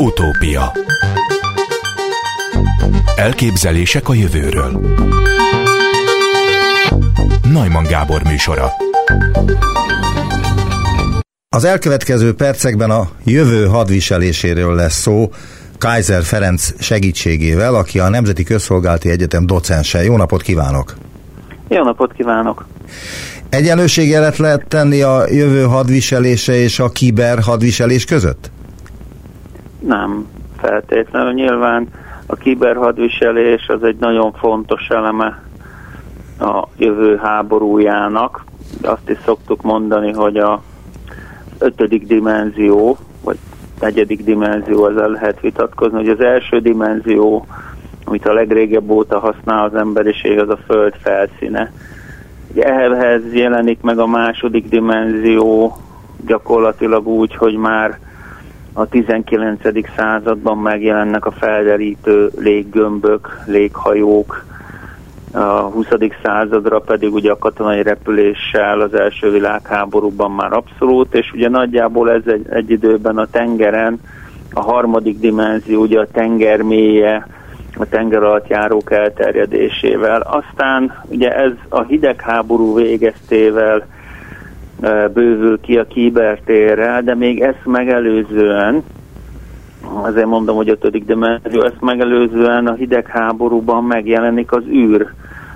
Utópia Elképzelések a jövőről Najman Gábor műsora Az elkövetkező percekben a jövő hadviseléséről lesz szó, Kaiser Ferenc segítségével, aki a Nemzeti Közszolgálati Egyetem docense. Jó napot kívánok! Jó napot kívánok! Egyenlőségjelet lehet tenni a jövő hadviselése és a kiber hadviselés között? Nem feltétlenül. Nyilván a kiberhadviselés az egy nagyon fontos eleme a jövő háborújának. Azt is szoktuk mondani, hogy a ötödik dimenzió, vagy negyedik dimenzió, ezzel lehet vitatkozni, hogy az első dimenzió, amit a legrégebb óta használ az emberiség, az a Föld felszíne. Ugye ehhez jelenik meg a második dimenzió gyakorlatilag úgy, hogy már a 19. században megjelennek a felderítő léggömbök, léghajók, a 20. századra pedig ugye a katonai repüléssel az első világháborúban már abszolút, és ugye nagyjából ez egy, egy időben a tengeren a harmadik dimenzió, ugye a tenger mélye, a tenger alatt járók elterjedésével. Aztán ugye ez a hidegháború végeztével bővül ki a kibertérre, de még ezt megelőzően, azért mondom, hogy ötödik dimenzió, ezt megelőzően a hidegháborúban megjelenik az űr.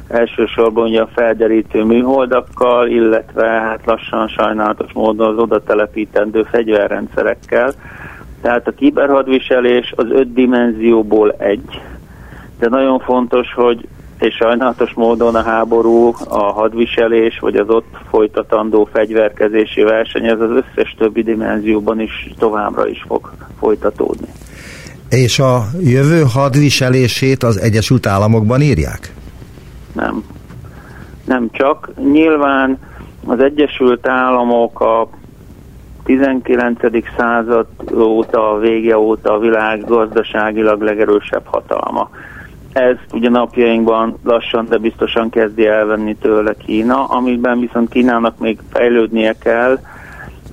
Elsősorban ugye a felderítő műholdakkal, illetve hát lassan sajnálatos módon az oda telepítendő fegyverrendszerekkel. Tehát a kiberhadviselés az öt dimenzióból egy, de nagyon fontos, hogy és sajnálatos módon a háború, a hadviselés, vagy az ott folytatandó fegyverkezési verseny, ez az összes többi dimenzióban is továbbra is fog folytatódni. És a jövő hadviselését az Egyesült Államokban írják? Nem. Nem csak. Nyilván az Egyesült Államok a 19. század óta, a vége óta a világ gazdaságilag legerősebb hatalma ez ugye napjainkban lassan, de biztosan kezdi elvenni tőle Kína, amiben viszont Kínának még fejlődnie kell,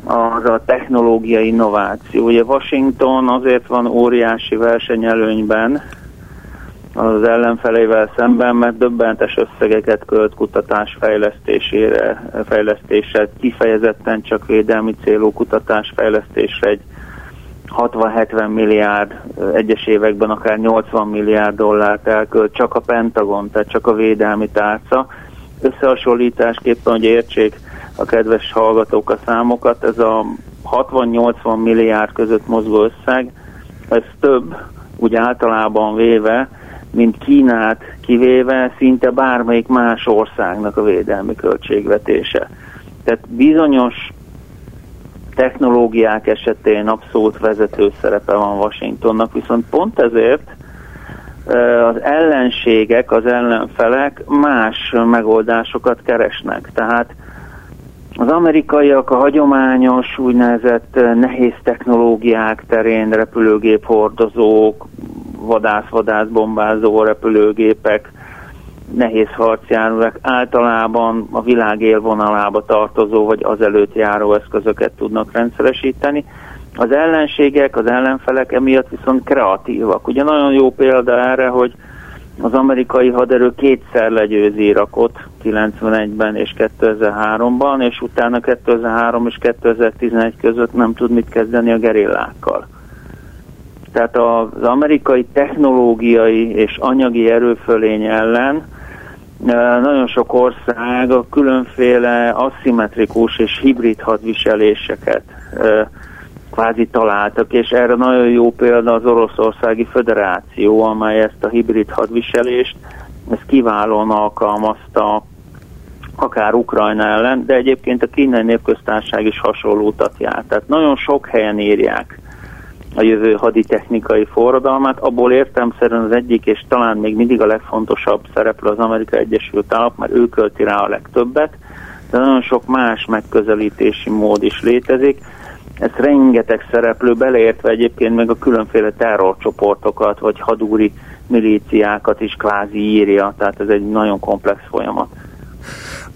az a technológiai innováció. Ugye Washington azért van óriási versenyelőnyben az ellenfelével szemben, mert döbbentes összegeket költ kutatás fejlesztésére, fejlesztésre, kifejezetten csak védelmi célú kutatás fejlesztésre egy 60-70 milliárd, egyes években akár 80 milliárd dollárt elkölt csak a Pentagon, tehát csak a védelmi tárca. Összehasonlításképpen, hogy értsék a kedves hallgatók a számokat, ez a 60-80 milliárd között mozgó összeg, ez több, úgy általában véve, mint Kínát kivéve szinte bármelyik más országnak a védelmi költségvetése. Tehát bizonyos technológiák esetén abszolút vezető szerepe van Washingtonnak, viszont pont ezért az ellenségek, az ellenfelek más megoldásokat keresnek. Tehát az amerikaiak a hagyományos úgynevezett nehéz technológiák terén repülőgép hordozók, vadász-vadász bombázó repülőgépek, nehéz harcjárművek általában a világ élvonalába tartozó vagy azelőtt járó eszközöket tudnak rendszeresíteni. Az ellenségek, az ellenfelek emiatt viszont kreatívak. Ugye nagyon jó példa erre, hogy az amerikai haderő kétszer legyőzi Irakot 91-ben és 2003-ban, és utána 2003 és 2011 között nem tud mit kezdeni a gerillákkal. Tehát az amerikai technológiai és anyagi erőfölény ellen nagyon sok ország a különféle aszimmetrikus és hibrid hadviseléseket kvázi találtak, és erre nagyon jó példa az Oroszországi Föderáció, amely ezt a hibrid hadviselést ezt kiválóan alkalmazta akár Ukrajna ellen, de egyébként a kínai népköztárság is hasonló utat járt. Tehát nagyon sok helyen írják a jövő haditechnikai forradalmát. Abból értelmszerűen az egyik, és talán még mindig a legfontosabb szereplő az Amerika Egyesült Államok, mert ő költi rá a legtöbbet, de nagyon sok más megközelítési mód is létezik. Ez rengeteg szereplő, beleértve egyébként meg a különféle terrorcsoportokat, vagy hadúri milíciákat is kvázi írja, tehát ez egy nagyon komplex folyamat.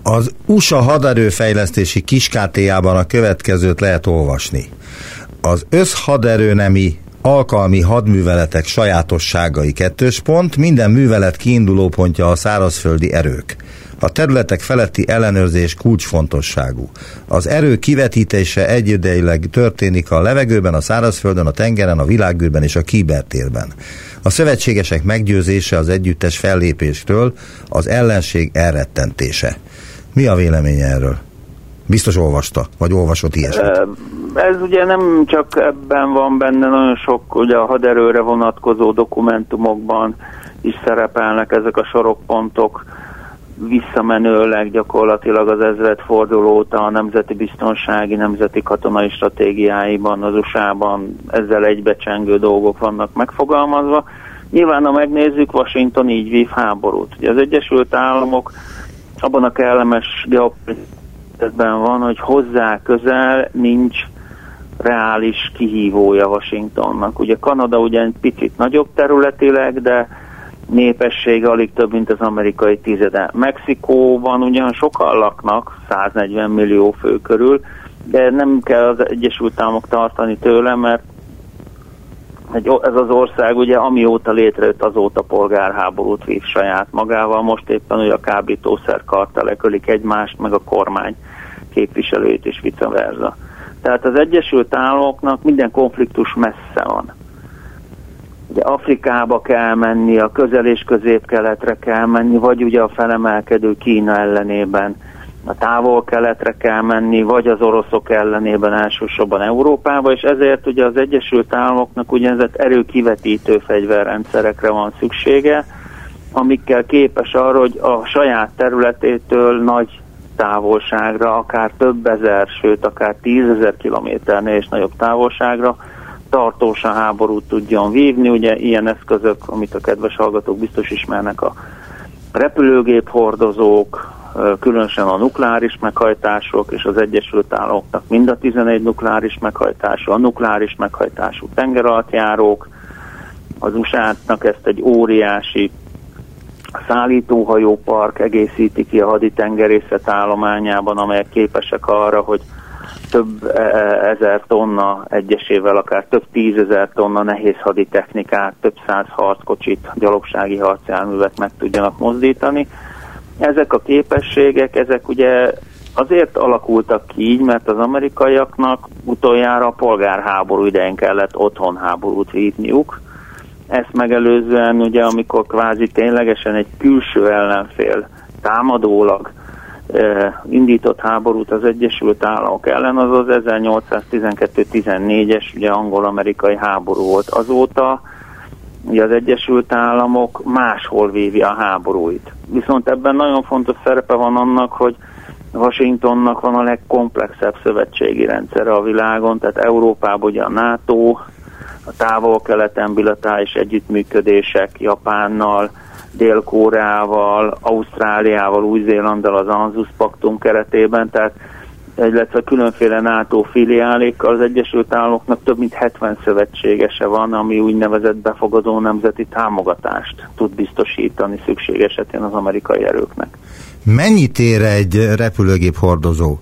Az USA haderőfejlesztési kiskátéjában a következőt lehet olvasni az összhaderőnemi alkalmi hadműveletek sajátosságai kettős pont, minden művelet kiinduló pontja a szárazföldi erők. A területek feletti ellenőrzés kulcsfontosságú. Az erő kivetítése egyidejűleg történik a levegőben, a szárazföldön, a tengeren, a világűrben és a kibertérben. A szövetségesek meggyőzése az együttes fellépésről, az ellenség elrettentése. Mi a véleménye erről? Biztos olvasta, vagy olvasott ilyesmit? Ez ugye nem csak ebben van benne, nagyon sok ugye a haderőre vonatkozó dokumentumokban is szerepelnek ezek a sorokpontok visszamenőleg gyakorlatilag az ezred forduló óta a nemzeti biztonsági, nemzeti katonai stratégiáiban, az USA-ban ezzel egybecsengő dolgok vannak megfogalmazva. Nyilván, ha megnézzük, Washington így vív háborút. Ugye az Egyesült Államok abban a kellemes geopolitikában van, hogy hozzá közel nincs reális kihívója Washingtonnak. Ugye Kanada ugye picit nagyobb területileg, de népessége alig több, mint az amerikai tizede. Mexikóban ugyan sokan laknak, 140 millió fő körül, de nem kell az Egyesült Államok tartani tőle, mert ez az ország ugye amióta létrejött, azóta polgárháborút vív saját magával. Most éppen ugye a kábítószer kartelek ölik egymást, meg a kormány képviselőit is vice versa. Tehát az Egyesült Államoknak minden konfliktus messze van. Ugye Afrikába kell menni, a közel és közép-keletre kell menni, vagy ugye a felemelkedő Kína ellenében a távol-keletre kell menni, vagy az oroszok ellenében elsősorban Európába, és ezért ugye az Egyesült Államoknak úgynevezett erőkivetítő fegyverrendszerekre van szüksége, amikkel képes arra, hogy a saját területétől nagy távolságra, akár több ezer, sőt akár tízezer kilométernél és nagyobb távolságra tartósan háborút tudjon vívni. Ugye ilyen eszközök, amit a kedves hallgatók biztos ismernek, a repülőgép hordozók, különösen a nukleáris meghajtások, és az Egyesült Államoknak mind a 11 nukleáris meghajtású, a nukleáris meghajtású tengeralattjárók, az USA-nak ezt egy óriási szállítóhajópark egészíti ki a haditengerészet állományában, amelyek képesek arra, hogy több e, e, ezer tonna egyesével, akár több tízezer tonna nehéz haditechnikát, több száz harckocsit, gyalogsági harcjárművet meg tudjanak mozdítani. Ezek a képességek, ezek ugye azért alakultak ki így, mert az amerikaiaknak utoljára a polgárháború idején kellett otthon háborút vívniuk, ezt megelőzően ugye, amikor kvázi ténylegesen egy külső ellenfél támadólag indított háborút az Egyesült Államok ellen, az az 1812-14-es ugye angol-amerikai háború volt. Azóta ugye az Egyesült Államok máshol vívja a háborúit. Viszont ebben nagyon fontos szerepe van annak, hogy Washingtonnak van a legkomplexebb szövetségi rendszere a világon, tehát Európában ugye a NATO, a távol-keleten bilatális együttműködések Japánnal, Dél-Koreával, Ausztráliával, Új-Zélanddal az ANZUS paktum keretében, tehát illetve különféle NATO filiálékkal az Egyesült Államoknak több mint 70 szövetségese van, ami úgynevezett befogadó nemzeti támogatást tud biztosítani szükség esetén az amerikai erőknek. Mennyit ér egy repülőgép hordozó?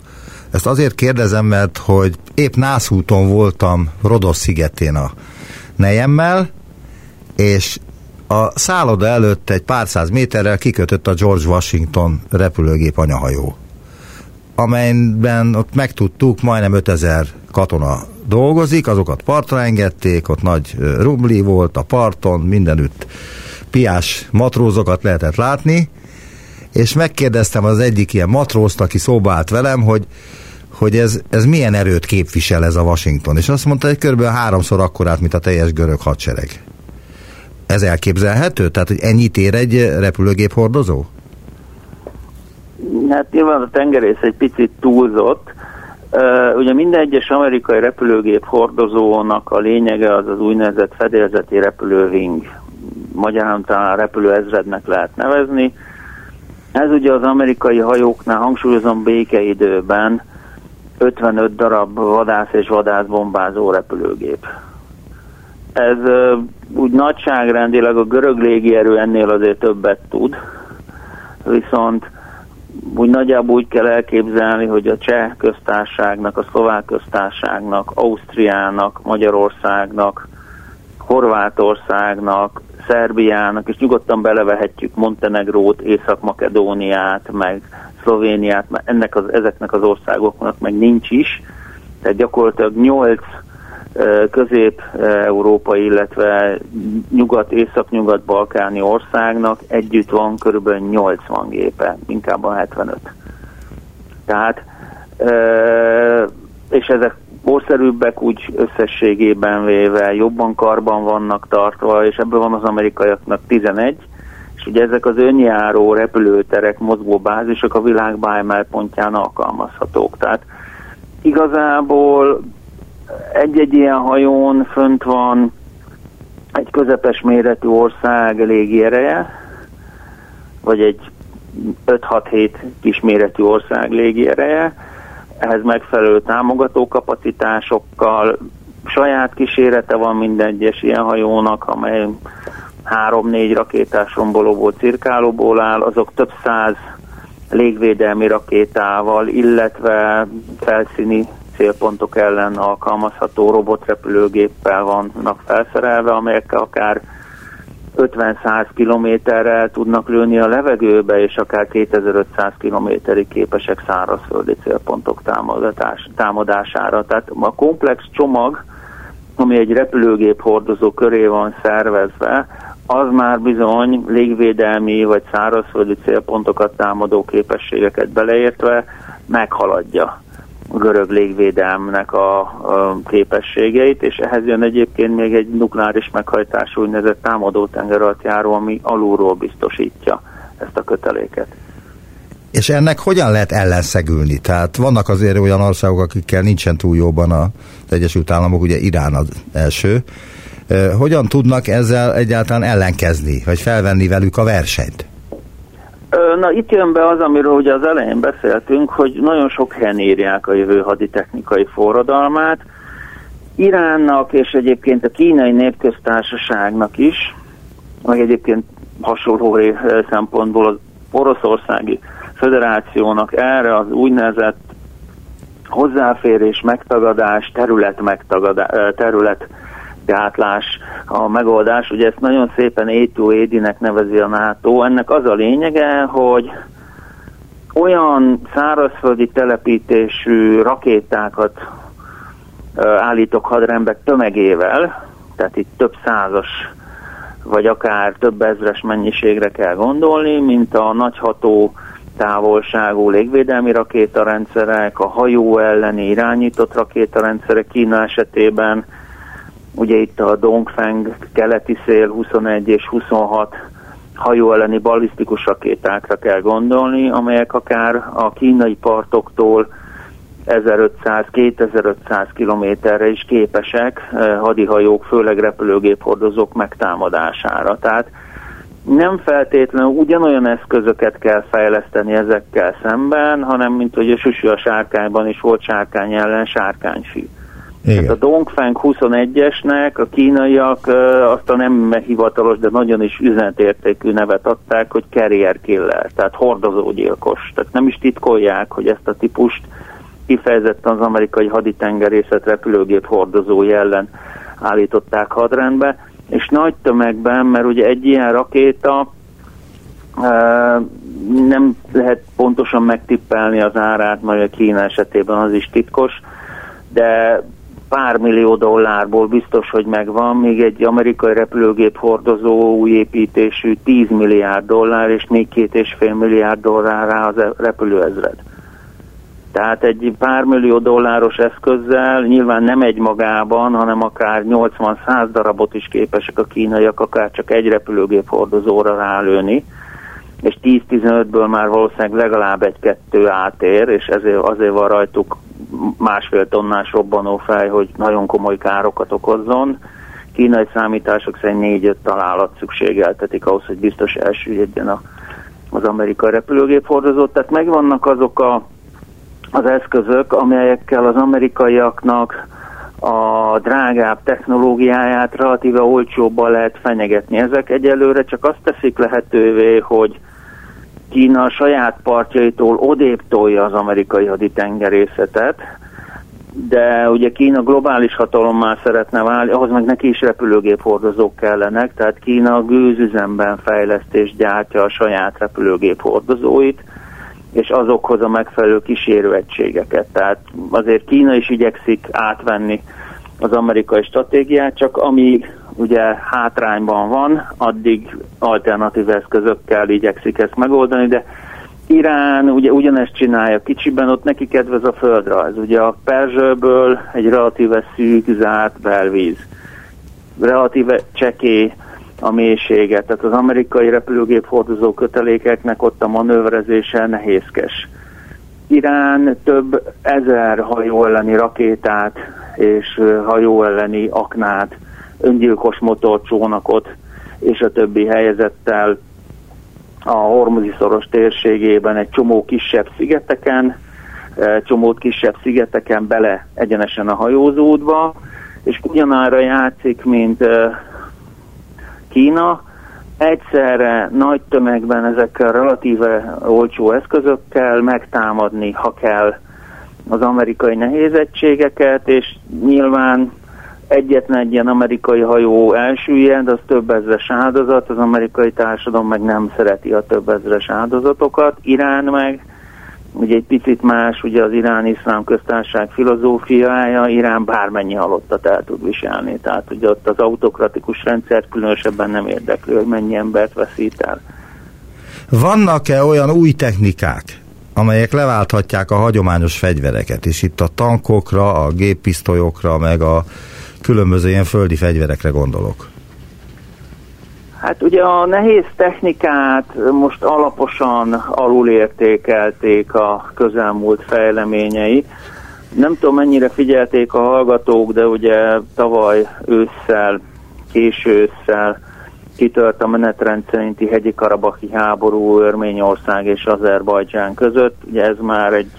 Ezt azért kérdezem, mert hogy épp Nászúton voltam Rodos szigetén a nejemmel, és a szálloda előtt egy pár száz méterrel kikötött a George Washington repülőgép anyahajó, amelyben ott megtudtuk, majdnem 5000 katona dolgozik, azokat partra engedték, ott nagy rubli volt a parton, mindenütt piás matrózokat lehetett látni, és megkérdeztem az egyik ilyen matrózt, aki szóba állt velem, hogy hogy ez, ez milyen erőt képvisel ez a Washington, és azt mondta, hogy kb. háromszor akkorát, mint a teljes görög hadsereg. Ez elképzelhető? Tehát, hogy ennyit ér egy repülőgép hordozó? Hát nyilván a tengerész egy picit túlzott. Ugye minden egyes amerikai repülőgép hordozónak a lényege az az úgynevezett fedélzeti repülőving. Magyarán talán repülőezrednek lehet nevezni. Ez ugye az amerikai hajóknál, hangsúlyozom békeidőben, 55 darab vadász és vadászbombázó repülőgép. Ez úgy nagyságrendileg a görög légierő ennél azért többet tud, viszont úgy nagyjából úgy kell elképzelni, hogy a cseh köztárságnak, a szlovák köztárságnak, Ausztriának, Magyarországnak, Horvátországnak, Szerbiának, és nyugodtan belevehetjük Montenegrót, Észak-Makedóniát, meg Szlovéniát, ennek az, ezeknek az országoknak meg nincs is. Tehát gyakorlatilag nyolc közép-európai, illetve nyugat, észak-nyugat-balkáni országnak együtt van körülbelül 80 gépe, inkább a 75. Tehát, és ezek borszerűbbek úgy összességében véve jobban karban vannak tartva, és ebből van az amerikaiaknak 11, és ugye ezek az önjáró repülőterek, mozgóbázisok a világ bármely pontján alkalmazhatók. Tehát igazából egy-egy ilyen hajón fönt van egy közepes méretű ország légiereje, vagy egy 5-6-7 kisméretű ország légiereje, ehhez megfelelő támogató kapacitásokkal, saját kísérete van minden egyes ilyen hajónak, amely három-négy rakétás rombolóból, cirkálóból áll, azok több száz légvédelmi rakétával, illetve felszíni célpontok ellen alkalmazható robotrepülőgéppel vannak felszerelve, amelyekkel akár 50-100 kilométerrel tudnak lőni a levegőbe, és akár 2500 kilométerig képesek szárazföldi célpontok támadás, támadására. Tehát a komplex csomag, ami egy repülőgép hordozó köré van szervezve, az már bizony légvédelmi vagy szárazföldi célpontokat támadó képességeket beleértve meghaladja a görög légvédelmnek a, a képességeit, és ehhez jön egyébként még egy nukleáris meghajtású úgynevezett támadó tengeralattjáró, ami alulról biztosítja ezt a köteléket. És ennek hogyan lehet ellenszegülni? Tehát vannak azért olyan országok, akikkel nincsen túl jóban az Egyesült Államok, ugye Irán az első. Hogyan tudnak ezzel egyáltalán ellenkezni, vagy felvenni velük a versenyt? Na itt jön be az, amiről ugye az elején beszéltünk, hogy nagyon sok helyen írják a jövő haditechnikai forradalmát. Iránnak és egyébként a kínai népköztársaságnak is, meg egyébként hasonló szempontból az oroszországi föderációnak erre az úgynevezett hozzáférés, megtagadás, terület, megtagadás, terület gátlás a megoldás. Ugye ezt nagyon szépen A2AD-nek nevezi a NATO. Ennek az a lényege, hogy olyan szárazföldi telepítésű rakétákat állítok hadrendbe tömegével, tehát itt több százas vagy akár több ezres mennyiségre kell gondolni, mint a nagyható távolságú légvédelmi rakétarendszerek, a hajó elleni irányított rakétarendszerek Kína esetében, Ugye itt a Dongfeng keleti szél 21 és 26 hajó elleni ballisztikus rakétákra kell gondolni, amelyek akár a kínai partoktól 1500-2500 kilométerre is képesek eh, hadihajók, főleg repülőgép hordozók megtámadására. Tehát nem feltétlenül ugyanolyan eszközöket kell fejleszteni ezekkel szemben, hanem mint hogy a süsű a sárkányban is volt sárkány ellen sárkányfű. Igen. Hát a Dongfeng 21-esnek a kínaiak azt a nem hivatalos, de nagyon is üzenetértékű nevet adták, hogy carrier killer, tehát hordozógyilkos. Tehát nem is titkolják, hogy ezt a típust kifejezetten az amerikai haditengerészet repülőgép hordozói ellen állították hadrendbe, és nagy tömegben, mert ugye egy ilyen rakéta nem lehet pontosan megtippelni az árát, majd a Kína esetében az is titkos, de pár millió dollárból biztos, hogy megvan, még egy amerikai repülőgép hordozó új építésű 10 milliárd dollár, és még két és fél milliárd dollárra az repülőezred. Tehát egy pár millió dolláros eszközzel nyilván nem egy magában, hanem akár 80-100 darabot is képesek a kínaiak, akár csak egy repülőgép hordozóra rálőni, és 10-15-ből már valószínűleg legalább egy-kettő átér, és ezért azért van rajtuk másfél tonnás robbanófej, hogy nagyon komoly károkat okozzon. Kínai számítások szerint négy-öt találat szükségeltetik ahhoz, hogy biztos elsüllyedjen a, az amerikai repülőgép hordozót. Tehát megvannak azok a, az eszközök, amelyekkel az amerikaiaknak a drágább technológiáját relatíve olcsóbban lehet fenyegetni. Ezek egyelőre csak azt teszik lehetővé, hogy Kína a saját partjaitól odébb tolja az amerikai haditengerészetet, de ugye Kína globális hatalommá szeretne válni, ahhoz meg neki is repülőgép hordozók kellenek, tehát Kína gőzüzemben fejleszt és gyártja a saját repülőgép hordozóit, és azokhoz a megfelelő kísérőegységeket. Tehát azért Kína is igyekszik átvenni az amerikai stratégiát, csak amíg ugye hátrányban van, addig alternatív eszközökkel igyekszik ezt megoldani, de Irán ugye ugyanezt csinálja kicsiben, ott neki kedvez a földrajz. Ugye a Perzsőből egy relatíve szűk, zárt belvíz. Relatíve csekély a mélysége, tehát az amerikai repülőgép hordozó kötelékeknek ott a manőverezése nehézkes. Irán több ezer hajó elleni rakétát és hajó elleni aknát, öngyilkos motorcsónakot és a többi helyezettel a Hormuzi szoros térségében egy csomó kisebb szigeteken, csomót kisebb szigeteken bele egyenesen a hajózódba, és ugyanára játszik, mint Kína, egyszerre nagy tömegben ezekkel relatíve olcsó eszközökkel megtámadni, ha kell az amerikai nehézegységeket, és nyilván egyetlen egy ilyen amerikai hajó elsüllyed, az több ezres áldozat, az amerikai társadalom meg nem szereti a több ezres áldozatokat, Irán meg ugye egy picit más, ugye az irán iszlám köztársaság filozófiája, Irán bármennyi halottat el tud viselni, tehát ugye ott az autokratikus rendszer különösebben nem érdekli, hogy mennyi embert veszít el. Vannak-e olyan új technikák, amelyek leválthatják a hagyományos fegyvereket, és itt a tankokra, a géppisztolyokra, meg a különböző ilyen földi fegyverekre gondolok? Hát ugye a nehéz technikát most alaposan alulértékelték a közelmúlt fejleményei. Nem tudom mennyire figyelték a hallgatók, de ugye tavaly ősszel, késő ősszel kitört a menetrend szerinti hegyi karabaki háború Örményország és Azerbajdzsán között. Ugye ez már egy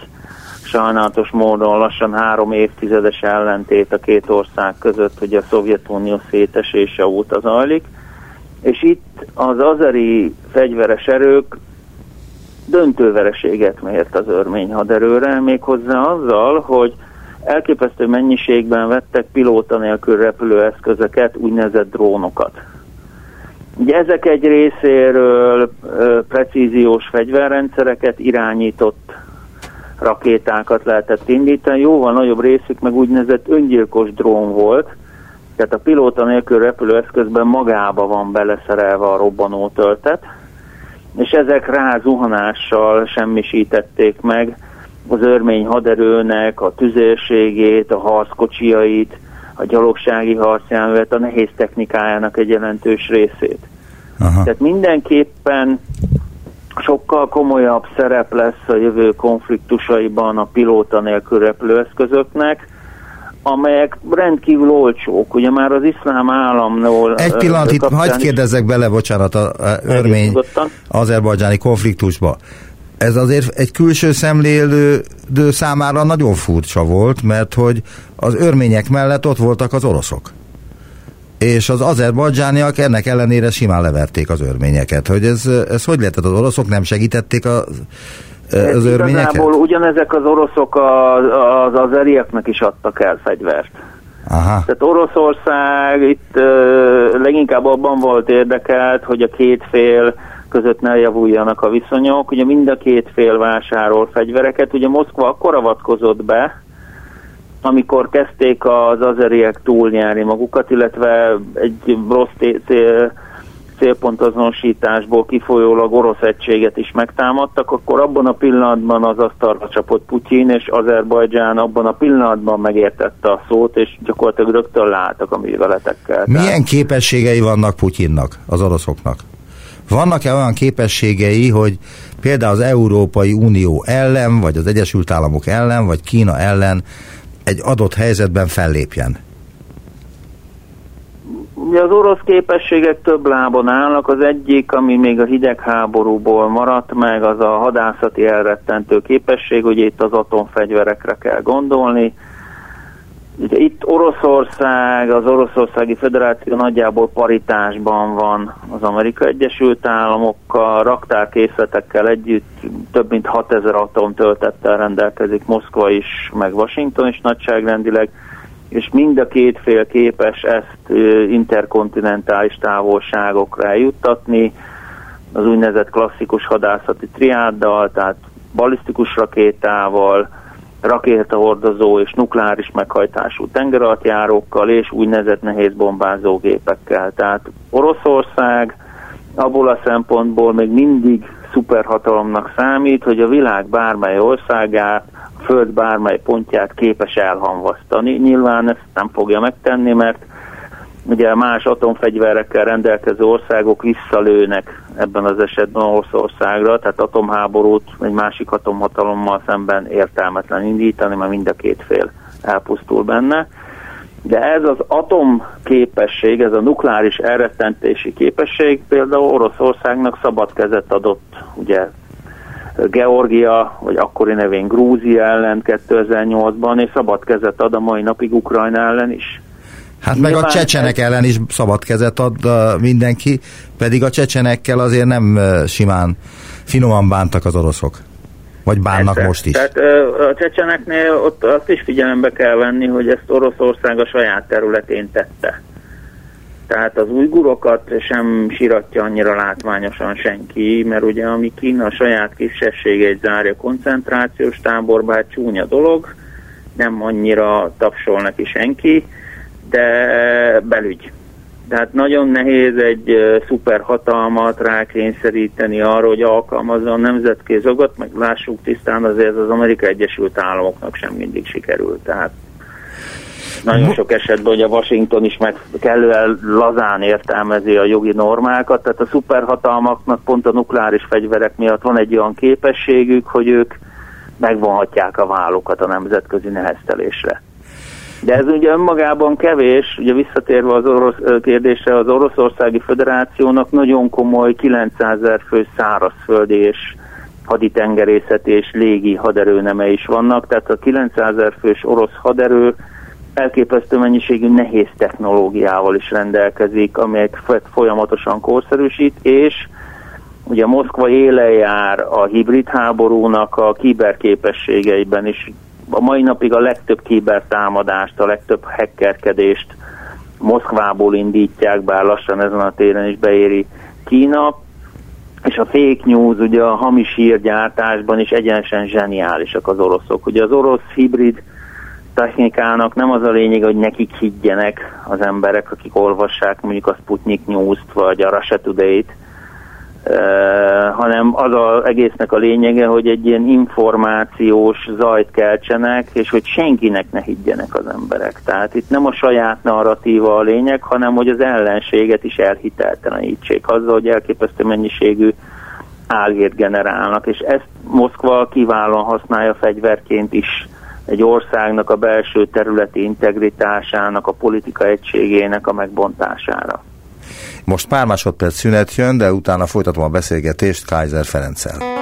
sajnálatos módon lassan három évtizedes ellentét a két ország között, hogy a Szovjetunió szétesése óta zajlik és itt az azeri fegyveres erők döntő vereséget mért az örmény haderőre, méghozzá azzal, hogy elképesztő mennyiségben vettek pilóta nélkül repülőeszközöket, úgynevezett drónokat. Ugye ezek egy részéről precíziós fegyverrendszereket irányított rakétákat lehetett indítani, jóval nagyobb részük meg úgynevezett öngyilkos drón volt, tehát a pilóta nélkül repülőeszközben magába van beleszerelve a robbanó töltet, és ezek rá zuhanással semmisítették meg az örmény haderőnek a tüzérségét, a harckocsiait, a gyalogsági harcjárművet, a nehéz technikájának egy jelentős részét. Aha. Tehát mindenképpen sokkal komolyabb szerep lesz a jövő konfliktusaiban a pilóta nélkül repülőeszközöknek, amelyek rendkívül olcsók. Ugye már az iszlám államnól... Egy pillanat, itt hagyd kérdezzek bele, bocsánat, a, a örmény azerbajdzsáni konfliktusba. Ez azért egy külső szemlélő számára nagyon furcsa volt, mert hogy az örmények mellett ott voltak az oroszok. És az azerbajdzsániak ennek ellenére simán leverték az örményeket. Hogy ez, ez hogy lehetett? Az oroszok nem segítették a az örményeket? Igazából ugyanezek az oroszok az, az azerieknek is adtak el fegyvert. Aha. Tehát Oroszország itt leginkább abban volt érdekelt, hogy a két fél között ne javuljanak a viszonyok. Ugye mind a két fél vásárol fegyvereket. Ugye Moszkva akkor avatkozott be, amikor kezdték az azeriek túlnyerni magukat, illetve egy rossz célpontazonosításból kifolyólag orosz egységet is megtámadtak, akkor abban a pillanatban az asztalra csapott Putyin, és Azerbajdzsán abban a pillanatban megértette a szót, és gyakorlatilag rögtön láttak a műveletekkel. Milyen képességei vannak Putyinnak, az oroszoknak? Vannak-e olyan képességei, hogy például az Európai Unió ellen, vagy az Egyesült Államok ellen, vagy Kína ellen egy adott helyzetben fellépjen? Ugye az orosz képességek több lábon állnak, az egyik, ami még a hidegháborúból maradt meg, az a hadászati elrettentő képesség, ugye itt az atomfegyverekre kell gondolni. Itt Oroszország, az Oroszországi Föderáció nagyjából paritásban van az Amerika Egyesült Államokkal, raktárkészletekkel együtt több mint 6000 atomtöltettel rendelkezik Moszkva is, meg Washington is nagyságrendileg, és mind a két fél képes ezt interkontinentális távolságokra eljuttatni, az úgynevezett klasszikus hadászati triáddal, tehát balisztikus rakétával, rakétahordozó és nukleáris meghajtású tengeralattjárókkal és úgynevezett nehéz bombázógépekkel. Tehát Oroszország abból a szempontból még mindig szuperhatalomnak számít, hogy a világ bármely országát, a föld bármely pontját képes elhamvasztani. Nyilván ezt nem fogja megtenni, mert ugye más atomfegyverekkel rendelkező országok visszalőnek ebben az esetben Oroszországra, tehát atomháborút egy másik atomhatalommal szemben értelmetlen indítani, mert mind a két fél elpusztul benne. De ez az atomképesség, ez a nukleáris elrettentési képesség például Oroszországnak szabad kezet adott, ugye Georgia, vagy akkori nevén Grúzia ellen 2008-ban, és szabad kezet ad a mai napig Ukrajna ellen is. Hát meg a csecsenek ellen is szabad kezet ad mindenki, pedig a csecsenekkel azért nem simán finoman bántak az oroszok. Vagy bánnak Persze. most is. Tehát a csecseneknél ott azt is figyelembe kell venni, hogy ezt Oroszország a saját területén tette. Tehát az újgurokat sem siratja annyira látványosan senki, mert ugye ami Kína a saját kisebbségeit zárja koncentrációs táborba, hát csúnya dolog, nem annyira tapsol neki senki, de belügy. Tehát nagyon nehéz egy szuperhatalmat rákényszeríteni arra, hogy alkalmazza a nemzetközi jogot, meg lássuk tisztán, azért az Amerika Egyesült Államoknak sem mindig sikerült. Tehát nagyon sok esetben, hogy a Washington is meg kellően lazán értelmezi a jogi normákat, tehát a szuperhatalmaknak pont a nukleáris fegyverek miatt van egy olyan képességük, hogy ők megvonhatják a vállukat a nemzetközi neheztelésre. De ez ugye önmagában kevés, ugye visszatérve az orosz kérdésre, az Oroszországi Föderációnak nagyon komoly 900 ezer fő szárazföldi és haditengerészet és légi haderőneme is vannak, tehát a 900 ezer fős orosz haderő elképesztő mennyiségű nehéz technológiával is rendelkezik, amelyek folyamatosan korszerűsít, és ugye Moszkva éle jár a hibrid háborúnak a kiberképességeiben is a mai napig a legtöbb kibertámadást, a legtöbb hackerkedést Moszkvából indítják, bár lassan ezen a téren is beéri Kína, és a fake news, ugye a hamis hírgyártásban is egyenesen zseniálisak az oroszok. Ugye az orosz hibrid technikának nem az a lényeg, hogy nekik higgyenek az emberek, akik olvassák mondjuk a Sputnik News-t, vagy a Russia Today-t, hanem az az egésznek a lényege, hogy egy ilyen információs zajt keltsenek, és hogy senkinek ne higgyenek az emberek. Tehát itt nem a saját narratíva a lényeg, hanem hogy az ellenséget is elhiteltelenítsék azzal, hogy elképesztő mennyiségű álhírt generálnak, és ezt Moszkva kiválóan használja fegyverként is egy országnak a belső területi integritásának, a politika egységének a megbontására. Most pár másodperc szünet jön, de utána folytatom a beszélgetést Kaiser Ferenccel.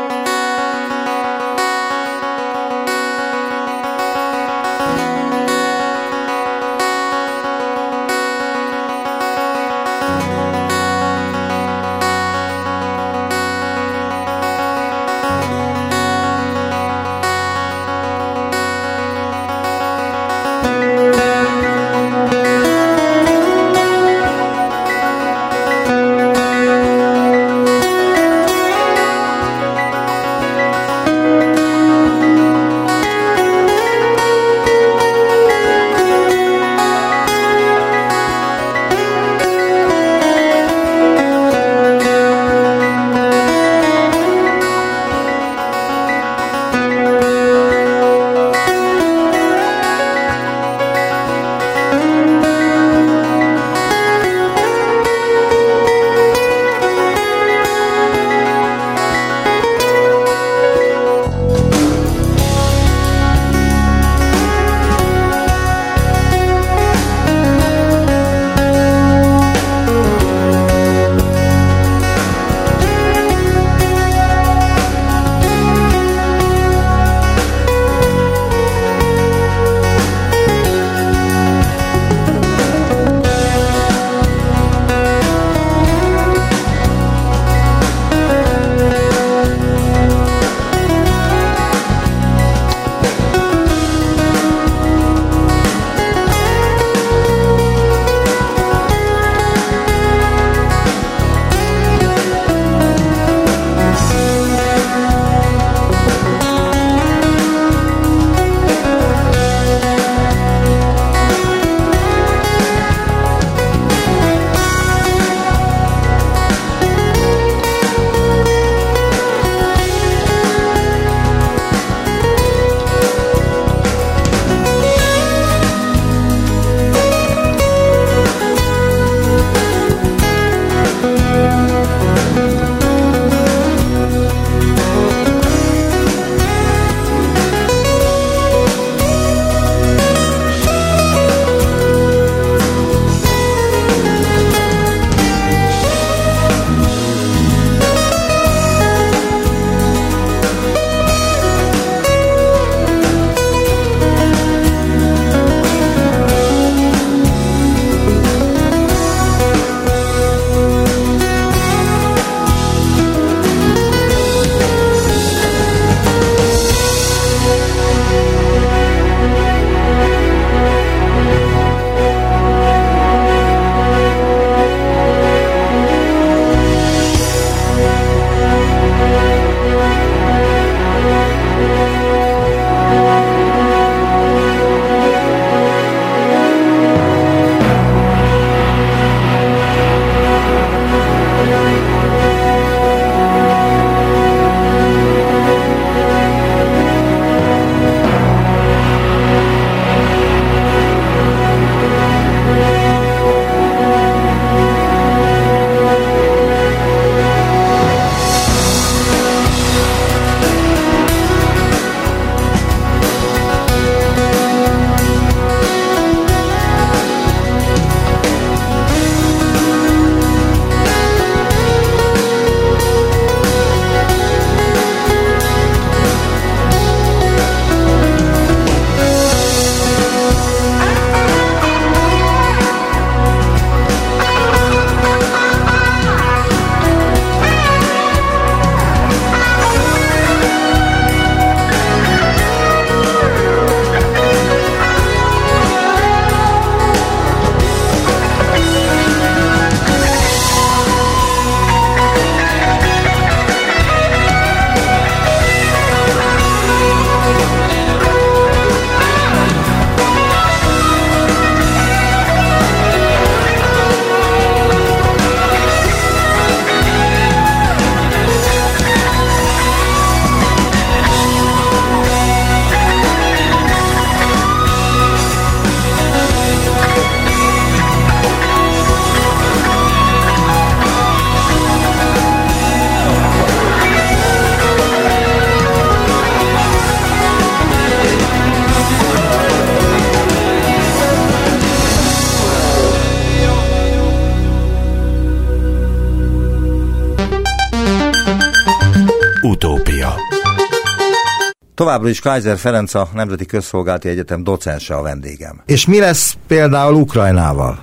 Továbbra is Kaiser Ferenc a Nemzeti Közszolgálati Egyetem docense a vendégem. És mi lesz például Ukrajnával?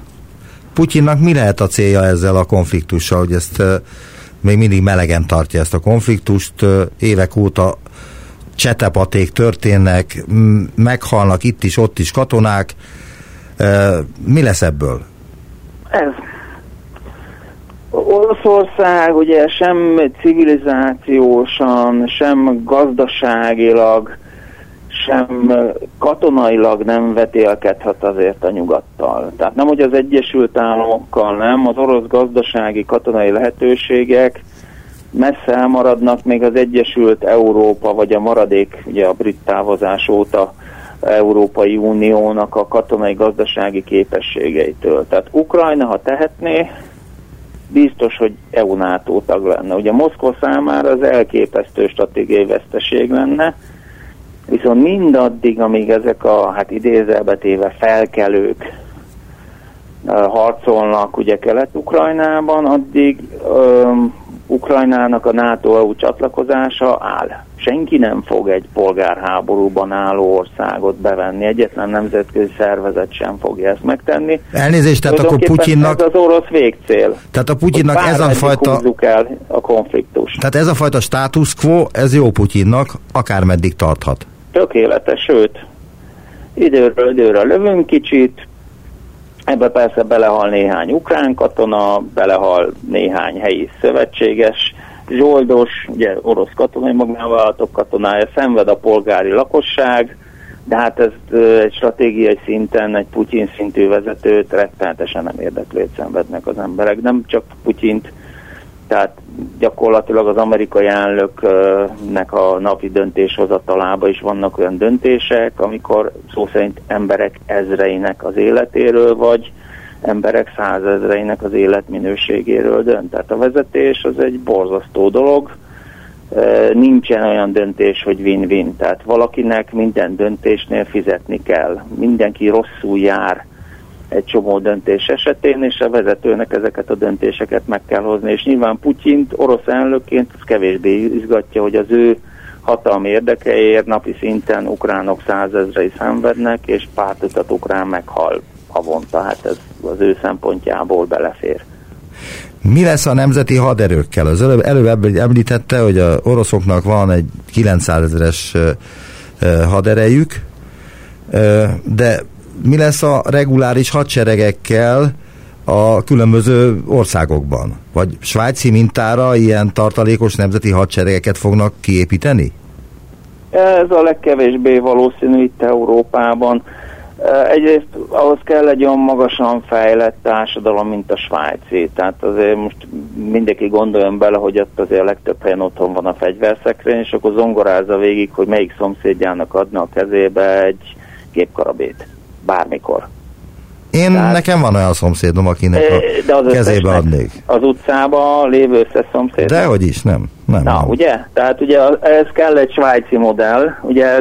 Putyinnak mi lehet a célja ezzel a konfliktussal, hogy ezt még mindig melegen tartja ezt a konfliktust, évek óta csetepaték történnek, meghalnak itt is, ott is katonák. Mi lesz ebből? Ez. Oroszország ugye sem civilizációsan, sem gazdaságilag, sem katonailag nem vetélkedhet azért a nyugattal. Tehát nem, hogy az Egyesült Államokkal nem, az orosz gazdasági katonai lehetőségek messze elmaradnak még az Egyesült Európa, vagy a maradék, ugye a brit távozás óta Európai Uniónak a katonai gazdasági képességeitől. Tehát Ukrajna, ha tehetné, biztos, hogy EU-NATO tag lenne. Ugye Moszkva számára az elképesztő stratégiai veszteség lenne, viszont mindaddig, amíg ezek a, hát idézelbetéve felkelők harcolnak ugye Kelet-Ukrajnában, addig öm, Ukrajnának a NATO-EU csatlakozása áll. Senki nem fog egy polgárháborúban álló országot bevenni, egyetlen nemzetközi szervezet sem fogja ezt megtenni. Elnézést, tehát akkor Putyinnak... Ez az orosz végcél. Tehát a Putyinnak ez a fajta... el a konfliktus. Tehát ez a fajta status quo, ez jó Putyinnak, akármeddig tarthat. Tökéletes, sőt, időről időre lövünk kicsit, Ebbe persze belehal néhány ukrán katona, belehal néhány helyi szövetséges, zsoldos, ugye orosz katonai magánvállalatok katonája, szenved a polgári lakosság, de hát ez egy stratégiai szinten egy Putyin szintű vezetőt rettenetesen nem érdeklőt szenvednek az emberek. Nem csak Putyint, tehát gyakorlatilag az amerikai elnöknek a napi döntéshozatalában is vannak olyan döntések, amikor szó szerint emberek ezreinek az életéről, vagy emberek százezreinek az életminőségéről dönt. Tehát a vezetés az egy borzasztó dolog, nincsen olyan döntés, hogy win-win. Tehát valakinek minden döntésnél fizetni kell. Mindenki rosszul jár egy csomó döntés esetén, és a vezetőnek ezeket a döntéseket meg kell hozni. És nyilván Putyint orosz elnökként az kevésbé izgatja, hogy az ő hatalmi érdekeiért napi szinten ukránok százezrei szenvednek, és pár tucat ukrán meghal havonta. Hát ez az ő szempontjából belefér. Mi lesz a nemzeti haderőkkel? Az előbb, előbb említette, hogy a oroszoknak van egy 900 ezeres haderejük, de mi lesz a reguláris hadseregekkel a különböző országokban? Vagy svájci mintára ilyen tartalékos nemzeti hadseregeket fognak kiépíteni? Ez a legkevésbé valószínű itt Európában. Egyrészt ahhoz kell egy olyan magasan fejlett társadalom, mint a svájci. Tehát azért most mindenki gondoljon bele, hogy ott azért a legtöbb helyen otthon van a fegyverszekrény, és akkor zongorázza végig, hogy melyik szomszédjának adna a kezébe egy gépkarabét bármikor. Én Tehát, nekem van olyan szomszédom, akinek a de az kezébe adnék. Az utcában lévő összes szomszéd. Dehogy is, nem. nem Na, nem. ugye? Tehát ugye ez kell egy svájci modell. Ugye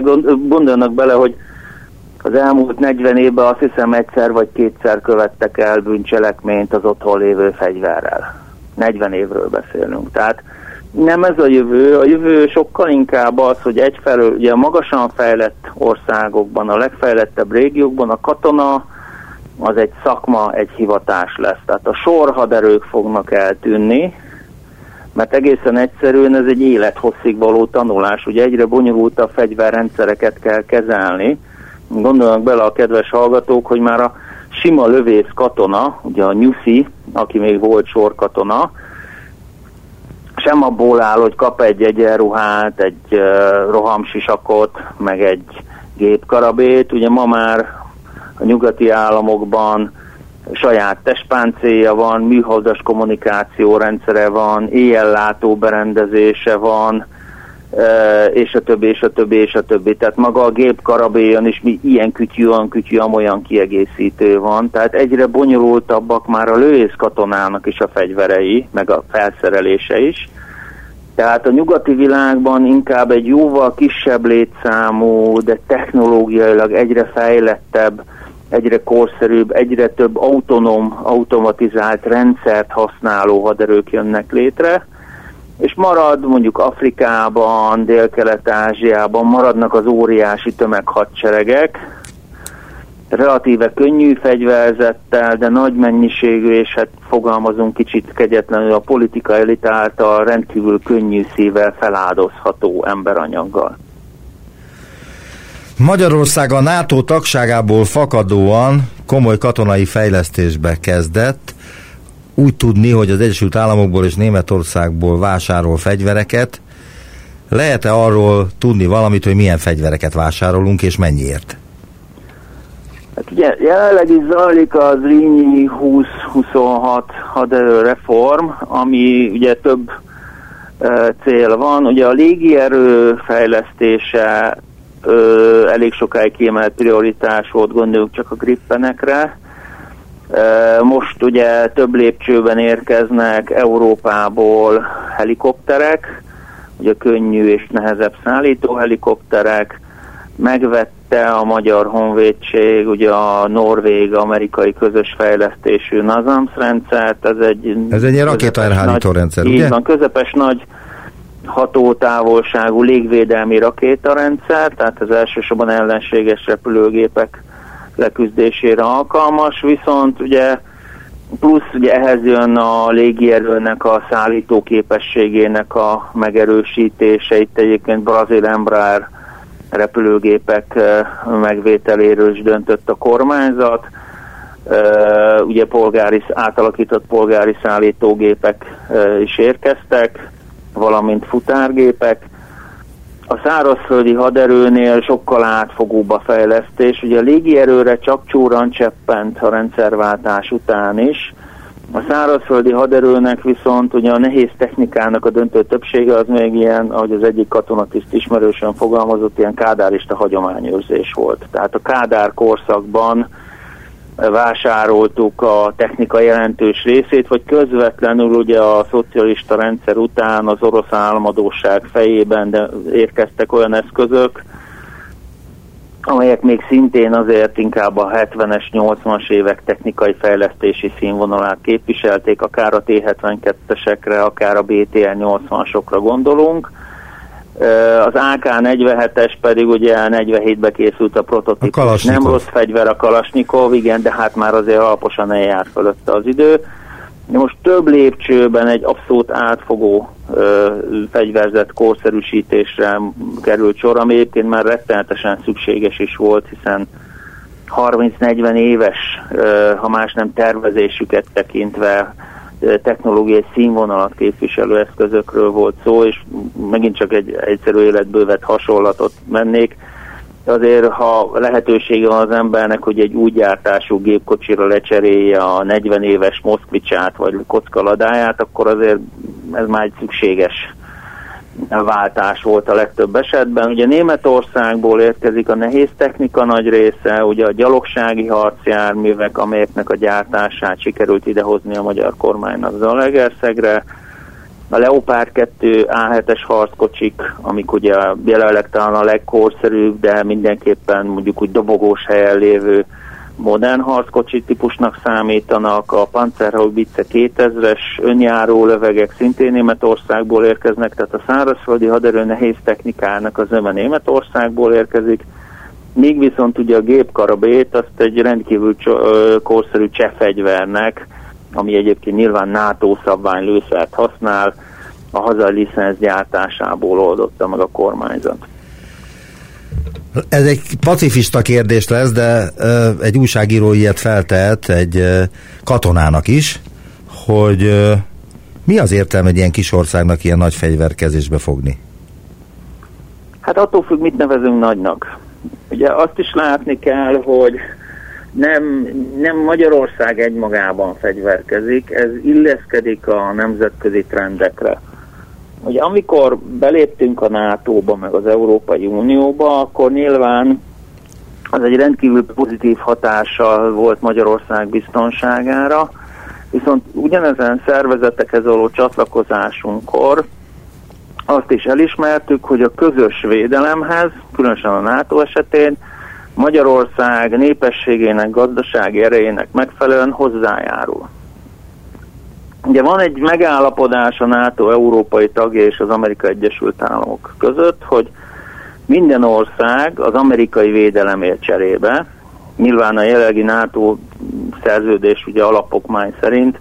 gondolnak bele, hogy az elmúlt 40 évben azt hiszem egyszer vagy kétszer követtek el bűncselekményt az otthon lévő fegyverrel. 40 évről beszélünk. Tehát nem ez a jövő, a jövő sokkal inkább az, hogy egyfelől ugye a magasan fejlett országokban, a legfejlettebb régiókban a katona az egy szakma, egy hivatás lesz. Tehát a sorhaderők fognak eltűnni, mert egészen egyszerűen ez egy élethosszig való tanulás, ugye egyre bonyolultabb fegyverrendszereket kell kezelni. Gondolnak bele a kedves hallgatók, hogy már a sima lövész katona, ugye a Nyuszi, aki még volt sorkatona, sem abból áll, hogy kap egy egyenruhát, egy uh, rohamsisakot, meg egy gépkarabét. Ugye ma már a nyugati államokban saját testpáncéja van, műholdas kommunikációrendszere van, éjjellátó berendezése van, és a többi, és a többi, és a többi. Tehát maga a gépkarabéjon is mi ilyen kütyű, olyan kütyű, amolyan kiegészítő van. Tehát egyre bonyolultabbak már a lőész katonának is a fegyverei, meg a felszerelése is. Tehát a nyugati világban inkább egy jóval kisebb létszámú, de technológiailag egyre fejlettebb, egyre korszerűbb, egyre több autonóm, automatizált rendszert használó haderők jönnek létre, és marad mondjuk Afrikában, Dél-Kelet-Ázsiában maradnak az óriási tömeghadseregek, relatíve könnyű fegyverzettel, de nagy mennyiségű, és hát fogalmazunk kicsit kegyetlenül a politika elit által rendkívül könnyű szívvel feláldozható emberanyaggal. Magyarország a NATO tagságából fakadóan komoly katonai fejlesztésbe kezdett, úgy tudni, hogy az Egyesült Államokból és Németországból vásárol fegyvereket. Lehet-e arról tudni valamit, hogy milyen fegyvereket vásárolunk és mennyiért? Hát ugye jelenleg is zajlik az Rínyi 20-26 haderő reform, ami ugye több e, cél van. Ugye a légierő fejlesztése ö, elég sokáig kiemelt prioritás volt, gondoljuk csak a grippenekre. Most ugye több lépcsőben érkeznek Európából helikopterek, ugye könnyű és nehezebb szállító helikopterek, megvette a Magyar Honvédség ugye a norvég-amerikai közös fejlesztésű NASAMS rendszert, ez egy... Ez egy rakétaelhárító rendszer, ugye? Így van, közepes nagy hatótávolságú légvédelmi rakétarendszer, tehát ez elsősorban ellenséges repülőgépek leküzdésére alkalmas, viszont ugye plusz ugye ehhez jön a légierőnek a szállító képességének a megerősítése, itt egyébként Brazil Embraer repülőgépek megvételéről is döntött a kormányzat. Ugye polgári, átalakított polgári szállítógépek is érkeztek, valamint futárgépek. A szárazföldi haderőnél sokkal átfogóbb a fejlesztés. Ugye a légierőre csak csúran cseppent a rendszerváltás után is, a szárazföldi haderőnek viszont ugye a nehéz technikának a döntő többsége az még ilyen, ahogy az egyik katonatiszt ismerősen fogalmazott, ilyen kádárista hagyományőrzés volt. Tehát a kádár korszakban vásároltuk a technika jelentős részét, vagy közvetlenül ugye a szocialista rendszer után az orosz államadóság fejében de érkeztek olyan eszközök, amelyek még szintén azért inkább a 70-es, 80-as évek technikai fejlesztési színvonalát képviselték, akár a T-72-esekre, akár a BTR 80-asokra gondolunk. Az AK-47-es pedig ugye 47-be készült a prototípus. Nem rossz fegyver a Kalasnyikov, igen, de hát már azért alaposan eljár fölötte az idő. Most több lépcsőben egy abszolút átfogó ö, fegyverzet korszerűsítésre került sor, ami egyébként már rettenetesen szükséges is volt, hiszen 30-40 éves, ö, ha más nem tervezésüket tekintve technológiai színvonalat képviselő eszközökről volt szó, és megint csak egy egyszerű életből vett hasonlatot mennék. Azért, ha lehetősége van az embernek, hogy egy úgy gyártású gépkocsira lecserélje a 40 éves Moszkvicsát vagy kockaladáját, akkor azért ez már egy szükséges váltás volt a legtöbb esetben. Ugye Németországból érkezik a nehéz technika nagy része, ugye a gyalogsági harcjárművek, amelyeknek a gyártását sikerült idehozni a magyar kormánynak Zalaegerszegre, a Leopard 2 A7-es harckocsik, amik ugye jelenleg talán a legkorszerűbb, de mindenképpen mondjuk úgy dobogós helyen lévő modern harckocsi típusnak számítanak, a Panzerhaubitze 2000-es önjáró lövegek szintén Németországból érkeznek, tehát a szárazföldi haderő nehéz technikának az öme Németországból érkezik, míg viszont ugye a gépkarabét azt egy rendkívül korszerű cseh fegyvernek, ami egyébként nyilván NATO szabvány lőszert használ, a hazai licensz gyártásából oldotta meg a kormányzat. Ez egy pacifista kérdés lesz, de egy újságíró ilyet feltehet egy katonának is, hogy mi az értelme egy ilyen kis országnak ilyen nagy fegyverkezésbe fogni? Hát attól függ, mit nevezünk nagynak. Ugye azt is látni kell, hogy nem, nem Magyarország egymagában fegyverkezik, ez illeszkedik a nemzetközi trendekre. Ugye amikor beléptünk a NATO-ba, meg az Európai Unióba, akkor nyilván az egy rendkívül pozitív hatással volt Magyarország biztonságára, viszont ugyanezen szervezetekhez való csatlakozásunkkor azt is elismertük, hogy a közös védelemhez, különösen a NATO esetén, Magyarország népességének, gazdasági erejének megfelelően hozzájárul. Ugye van egy megállapodás a NATO európai tagja és az Amerika Egyesült Államok között, hogy minden ország az amerikai védelemért cserébe, nyilván a jelenlegi NATO szerződés ugye alapokmány szerint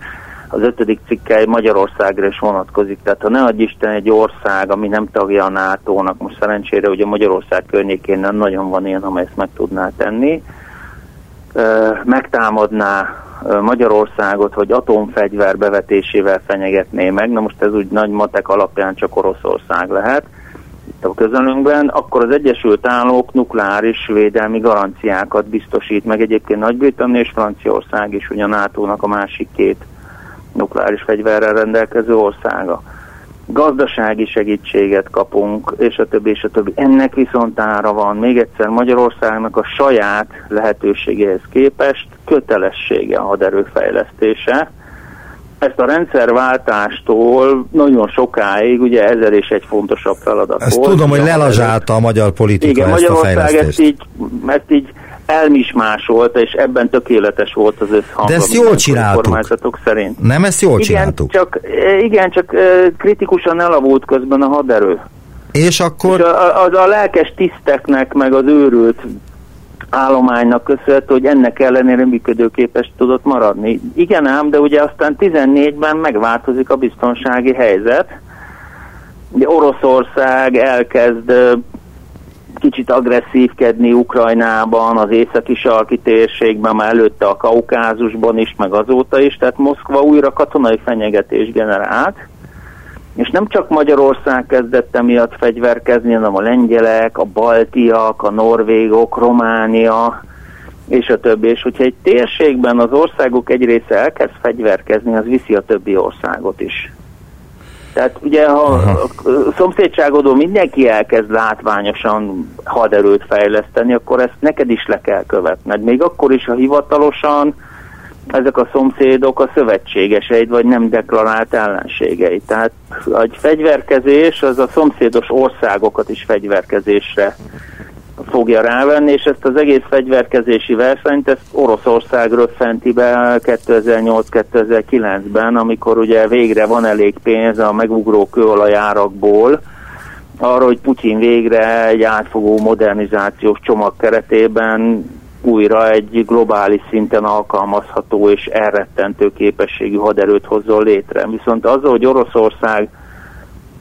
az ötödik cikkely Magyarországra is vonatkozik. Tehát ha ne adj Isten egy ország, ami nem tagja a NATO-nak, most szerencsére ugye Magyarország környékén nem nagyon van ilyen, amely ezt meg tudná tenni, megtámadná Magyarországot, hogy atomfegyver bevetésével fenyegetné meg, na most ez úgy nagy matek alapján csak Oroszország lehet, itt a közelünkben, akkor az Egyesült Államok nukleáris védelmi garanciákat biztosít meg. Egyébként Nagy-Britannia és Franciaország is, ugye a NATO-nak a másik két nukleáris fegyverrel rendelkező országa. Gazdasági segítséget kapunk, és a többi, és a többi. Ennek viszont ára van. Még egyszer Magyarországnak a saját lehetőségéhez képest kötelessége a haderőfejlesztése, ezt a rendszerváltástól nagyon sokáig, ugye ezer és egy fontosabb feladat ezt volt. tudom, hogy lelazsálta a magyar politika Igen, ezt Magyarország a fejlesztést. ezt így, ezt így elmismásolta, és ebben tökéletes volt az összhang. De ezt jól csináltuk. kormányzatok szerint. Nem, ezt jól Igen csináltuk. csak, igen, csak eh, kritikusan elavult közben a haderő. És akkor... És a, az a lelkes tiszteknek, meg az őrült állománynak köszönhető, hogy ennek ellenére működőképes tudott maradni. Igen ám, de ugye aztán 14-ben megváltozik a biztonsági helyzet. Ugye Oroszország elkezd ö, kicsit agresszívkedni Ukrajnában, az északi sarki térségben, már előtte a Kaukázusban is, meg azóta is, tehát Moszkva újra katonai fenyegetés generált, és nem csak Magyarország kezdett emiatt fegyverkezni, hanem a lengyelek, a baltiak, a norvégok, Románia, és a többi. És hogyha egy térségben az országok egy része elkezd fegyverkezni, az viszi a többi országot is. Tehát ugye, ha a szomszédságodó mindenki elkezd látványosan haderőt fejleszteni, akkor ezt neked is le kell követned. Még akkor is, ha hivatalosan ezek a szomszédok a szövetségeseid, vagy nem deklarált ellenségeid. Tehát egy fegyverkezés az a szomszédos országokat is fegyverkezésre fogja rávenni, és ezt az egész fegyverkezési versenyt, ezt Oroszország röffenti be 2008-2009-ben, amikor ugye végre van elég pénz a megugró kőolajárakból, arra, hogy Putyin végre egy átfogó modernizációs csomag keretében újra egy globális szinten alkalmazható és elrettentő képességű haderőt hozzon létre. Viszont azzal, hogy Oroszország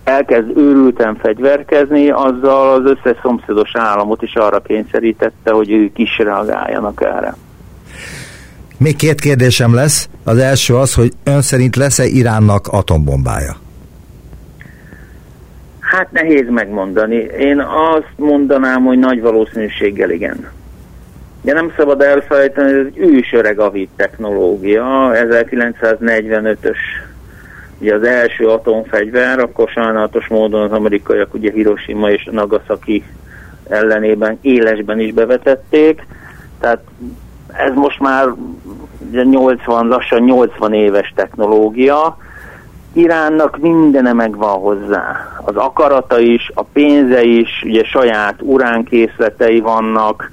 elkezd őrülten fegyverkezni, azzal az összes szomszédos államot is arra kényszerítette, hogy ők is reagáljanak erre. Még két kérdésem lesz. Az első az, hogy ön szerint lesz-e Iránnak atombombája? Hát nehéz megmondani. Én azt mondanám, hogy nagy valószínűséggel igen. De nem szabad elfelejteni, hogy ez egy ősöreg avit technológia, 1945-ös ugye az első atomfegyver, akkor sajnálatos módon az amerikaiak ugye Hiroshima és Nagasaki ellenében élesben is bevetették, tehát ez most már ugye 80, lassan 80 éves technológia, Iránnak mindene megvan hozzá. Az akarata is, a pénze is, ugye saját uránkészletei vannak,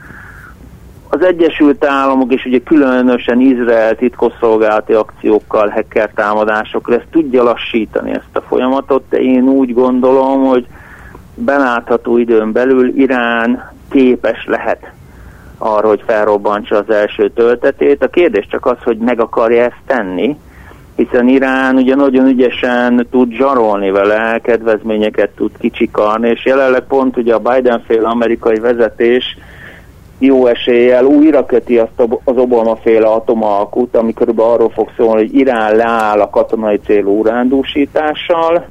az Egyesült Államok és ugye különösen Izrael titkosszolgálati akciókkal, hacker támadásokra ezt tudja lassítani ezt a folyamatot, de én úgy gondolom, hogy belátható időn belül Irán képes lehet arra, hogy felrobbantsa az első töltetét. A kérdés csak az, hogy meg akarja ezt tenni, hiszen Irán ugye nagyon ügyesen tud zsarolni vele, kedvezményeket tud kicsikarni, és jelenleg pont ugye a Biden fél amerikai vezetés jó eséllyel újra köti azt az Obama féle atomalkut, ami körülbelül arról fog szólni, hogy Irán leáll a katonai célú urándúsítással,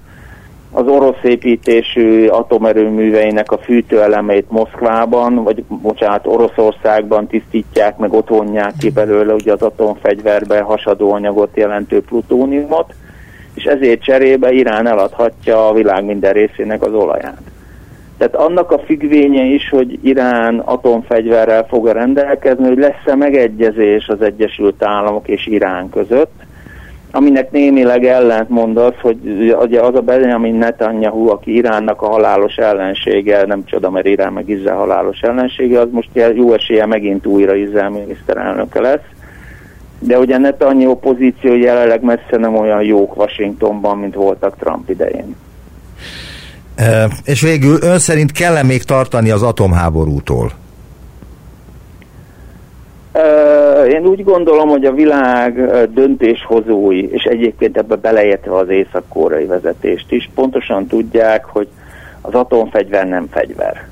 az orosz építésű atomerőműveinek a fűtőelemeit Moszkvában, vagy bocsánat, Oroszországban tisztítják, meg ott vonják ki belőle ugye az atomfegyverbe hasadó anyagot jelentő plutóniumot, és ezért cserébe Irán eladhatja a világ minden részének az olaját. Tehát annak a függvénye is, hogy Irán atomfegyverrel fog rendelkezni, hogy lesz-e megegyezés az Egyesült Államok és Irán között, aminek némileg ellentmond az, hogy ugye az a Benjamin Netanyahu, aki Iránnak a halálos ellensége, nem csoda, mert Irán meg Izrael halálos ellensége, az most jó esélye megint újra Izrael miniszterelnöke lesz. de ugye Netanyahu pozíció jelenleg messze nem olyan jók Washingtonban, mint voltak Trump idején. És végül ön szerint kell még tartani az atomháborútól? Én úgy gondolom, hogy a világ döntéshozói, és egyébként ebbe beleértve az észak-koreai vezetést is, pontosan tudják, hogy az atomfegyver nem fegyver.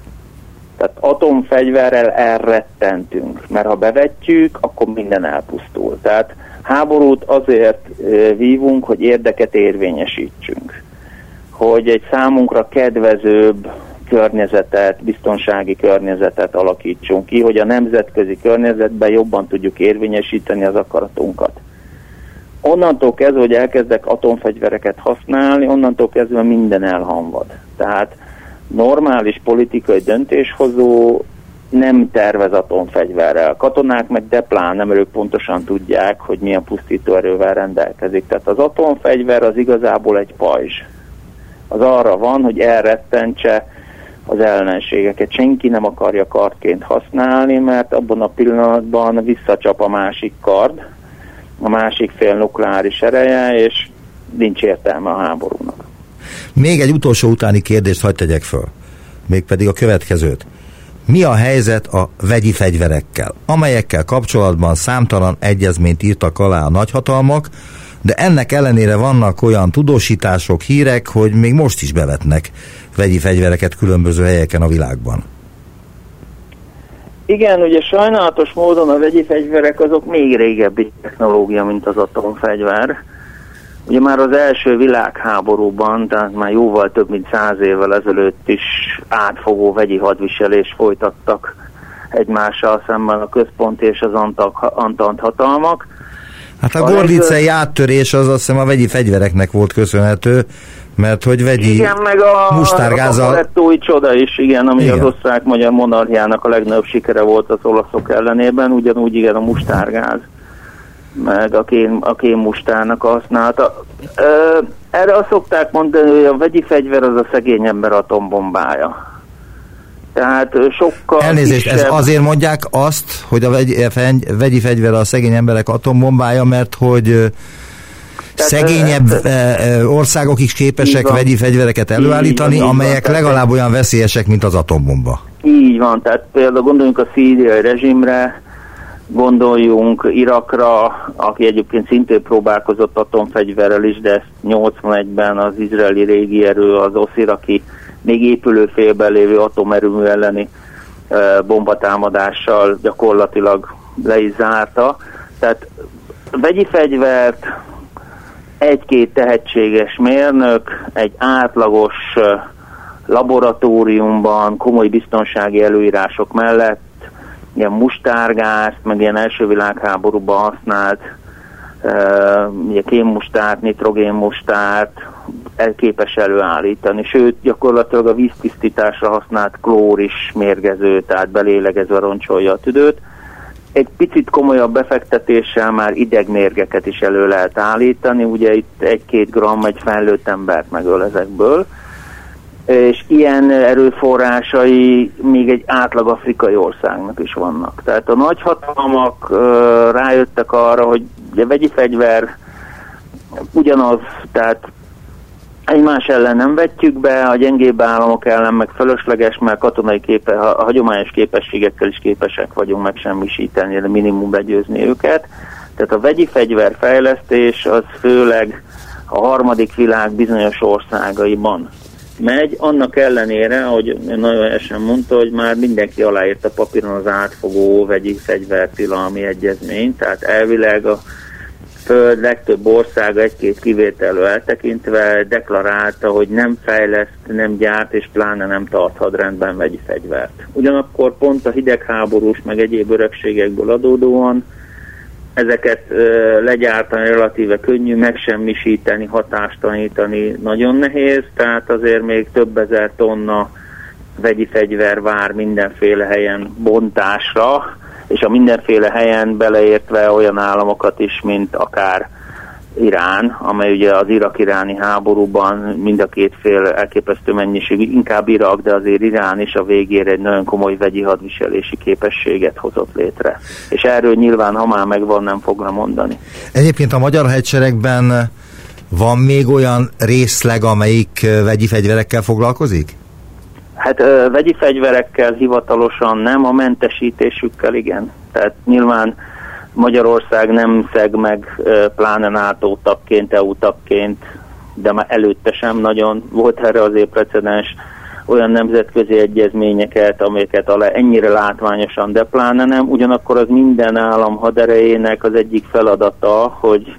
Tehát atomfegyverrel elrettentünk, mert ha bevetjük, akkor minden elpusztul. Tehát háborút azért vívunk, hogy érdeket érvényesítsünk. Hogy egy számunkra kedvezőbb környezetet, biztonsági környezetet alakítsunk ki, hogy a nemzetközi környezetben jobban tudjuk érvényesíteni az akaratunkat. Onnantól kezdve, hogy elkezdek atomfegyvereket használni, onnantól kezdve minden elhamvad. Tehát normális politikai döntéshozó nem tervez atomfegyverrel. Katonák meg de nem ők pontosan tudják, hogy milyen pusztító erővel rendelkezik. Tehát az atomfegyver az igazából egy pajzs. Az arra van, hogy elrettentse az ellenségeket. Senki nem akarja kardként használni, mert abban a pillanatban visszacsap a másik kard, a másik fél nukleáris ereje, és nincs értelme a háborúnak. Még egy utolsó utáni kérdést hagyd tegyek föl, mégpedig a következőt. Mi a helyzet a vegyi fegyverekkel, amelyekkel kapcsolatban számtalan egyezményt írtak alá a nagyhatalmak, de ennek ellenére vannak olyan tudósítások, hírek, hogy még most is bevetnek vegyi fegyvereket különböző helyeken a világban. Igen, ugye sajnálatos módon a vegyi fegyverek azok még régebbi technológia, mint az atomfegyver. Ugye már az első világháborúban, tehát már jóval több mint száz évvel ezelőtt is átfogó vegyi hadviselés folytattak egymással szemben a központ és az Antant hatalmak. Hát a, a gorlicei áttörés az azt hiszem a vegyi fegyvereknek volt köszönhető, mert hogy vegyi igen, meg a, mustárgázzal... A csoda is, igen, ami igen. az osztrák-magyar monarchiának a legnagyobb sikere volt az olaszok ellenében, ugyanúgy igen a mustárgáz, meg a kém, a kémmustárnak a használata. Ö, erre azt szokták mondani, hogy a vegyi fegyver az a szegény ember atombombája. Tehát sokkal Elnézést, kisebb... ez azért mondják azt, hogy a vegyi, vegyi fegyver a szegény emberek atombombája, mert hogy tehát, szegényebb e, országok is képesek van. vegyi fegyvereket előállítani, van, amelyek van, legalább olyan veszélyesek, mint az atombomba. Így van, tehát például gondoljunk a szíriai rezsimre, gondoljunk Irakra, aki egyébként szintén próbálkozott atomfegyverrel is, de ezt 81-ben az izraeli régi erő, az oszir, aki még épülőfélben lévő atomerőmű elleni bombatámadással gyakorlatilag le is zárta. Tehát vegyi fegyvert, egy-két tehetséges mérnök egy átlagos laboratóriumban komoly biztonsági előírások mellett ilyen mustárgázt, meg ilyen első világháborúban használt uh, kémmustárt, nitrogénmustárt képes előállítani. Sőt, gyakorlatilag a víztisztításra használt klór is mérgező, tehát belélegezve roncsolja a tüdőt egy picit komolyabb befektetéssel már idegmérgeket is elő lehet állítani, ugye itt egy-két gram egy felnőtt embert megöl ezekből, és ilyen erőforrásai még egy átlag afrikai országnak is vannak. Tehát a nagyhatalmak rájöttek arra, hogy a vegyi fegyver ugyanaz, tehát egymás ellen nem vetjük be, a gyengébb államok ellen meg fölösleges, mert katonai képe, a hagyományos képességekkel is képesek vagyunk megsemmisíteni, de minimum begyőzni őket. Tehát a vegyi fegyverfejlesztés az főleg a harmadik világ bizonyos országaiban megy, annak ellenére, ahogy nagyon esen mondta, hogy már mindenki aláírta papíron az átfogó vegyi fegyvertilalmi egyezményt, tehát elvileg a Föld legtöbb országa egy-két kivételő eltekintve deklarálta, hogy nem fejleszt, nem gyárt és pláne nem tart hadrendben vegyi fegyvert. Ugyanakkor pont a hidegháborús meg egyéb örökségekből adódóan ezeket ö, legyártani relatíve könnyű, megsemmisíteni, hatástanítani nagyon nehéz, tehát azért még több ezer tonna vegyi fegyver vár mindenféle helyen bontásra, és a mindenféle helyen beleértve olyan államokat is, mint akár Irán, amely ugye az irak-iráni háborúban mind a két fél elképesztő mennyiség, inkább Irak, de azért Irán is a végére egy nagyon komoly vegyi hadviselési képességet hozott létre. És erről nyilván, ha már megvan, nem fogna mondani. Egyébként a magyar hadseregben van még olyan részleg, amelyik vegyi fegyverekkel foglalkozik? Hát vegyi fegyverekkel hivatalosan nem, a mentesítésükkel igen. Tehát nyilván Magyarország nem szeg meg pláne NATO tagként, EU tagként, de már előtte sem nagyon volt erre azért precedens olyan nemzetközi egyezményeket, amelyeket alá ennyire látványosan, de pláne nem. Ugyanakkor az minden állam haderejének az egyik feladata, hogy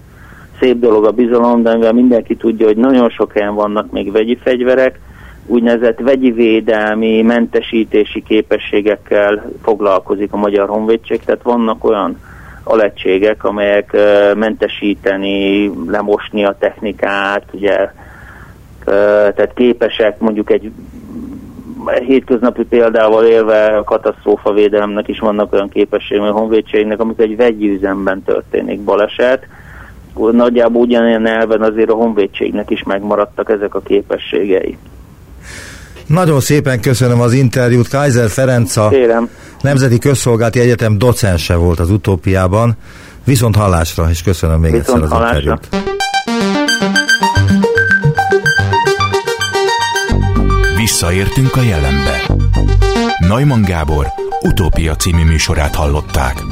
szép dolog a bizalom, de mivel mindenki tudja, hogy nagyon sok helyen vannak még vegyi fegyverek, úgynevezett vegyi védelmi, mentesítési képességekkel foglalkozik a Magyar Honvédség, tehát vannak olyan alegységek, amelyek mentesíteni, lemosni a technikát, ugye, tehát képesek mondjuk egy hétköznapi példával élve a katasztrófa védelemnek is vannak olyan képességek, a honvédségnek, amikor egy vegyi üzemben történik baleset, nagyjából ugyanilyen elven azért a honvédségnek is megmaradtak ezek a képességei. Nagyon szépen köszönöm az interjút. Kaiser Ferenc a Kérem. Nemzeti Közszolgálati Egyetem docense volt az utópiában. Viszont hallásra, és köszönöm még Viszont egyszer az hallásra. interjút. Visszaértünk a jelenbe. Neumann Gábor utópia című műsorát hallották.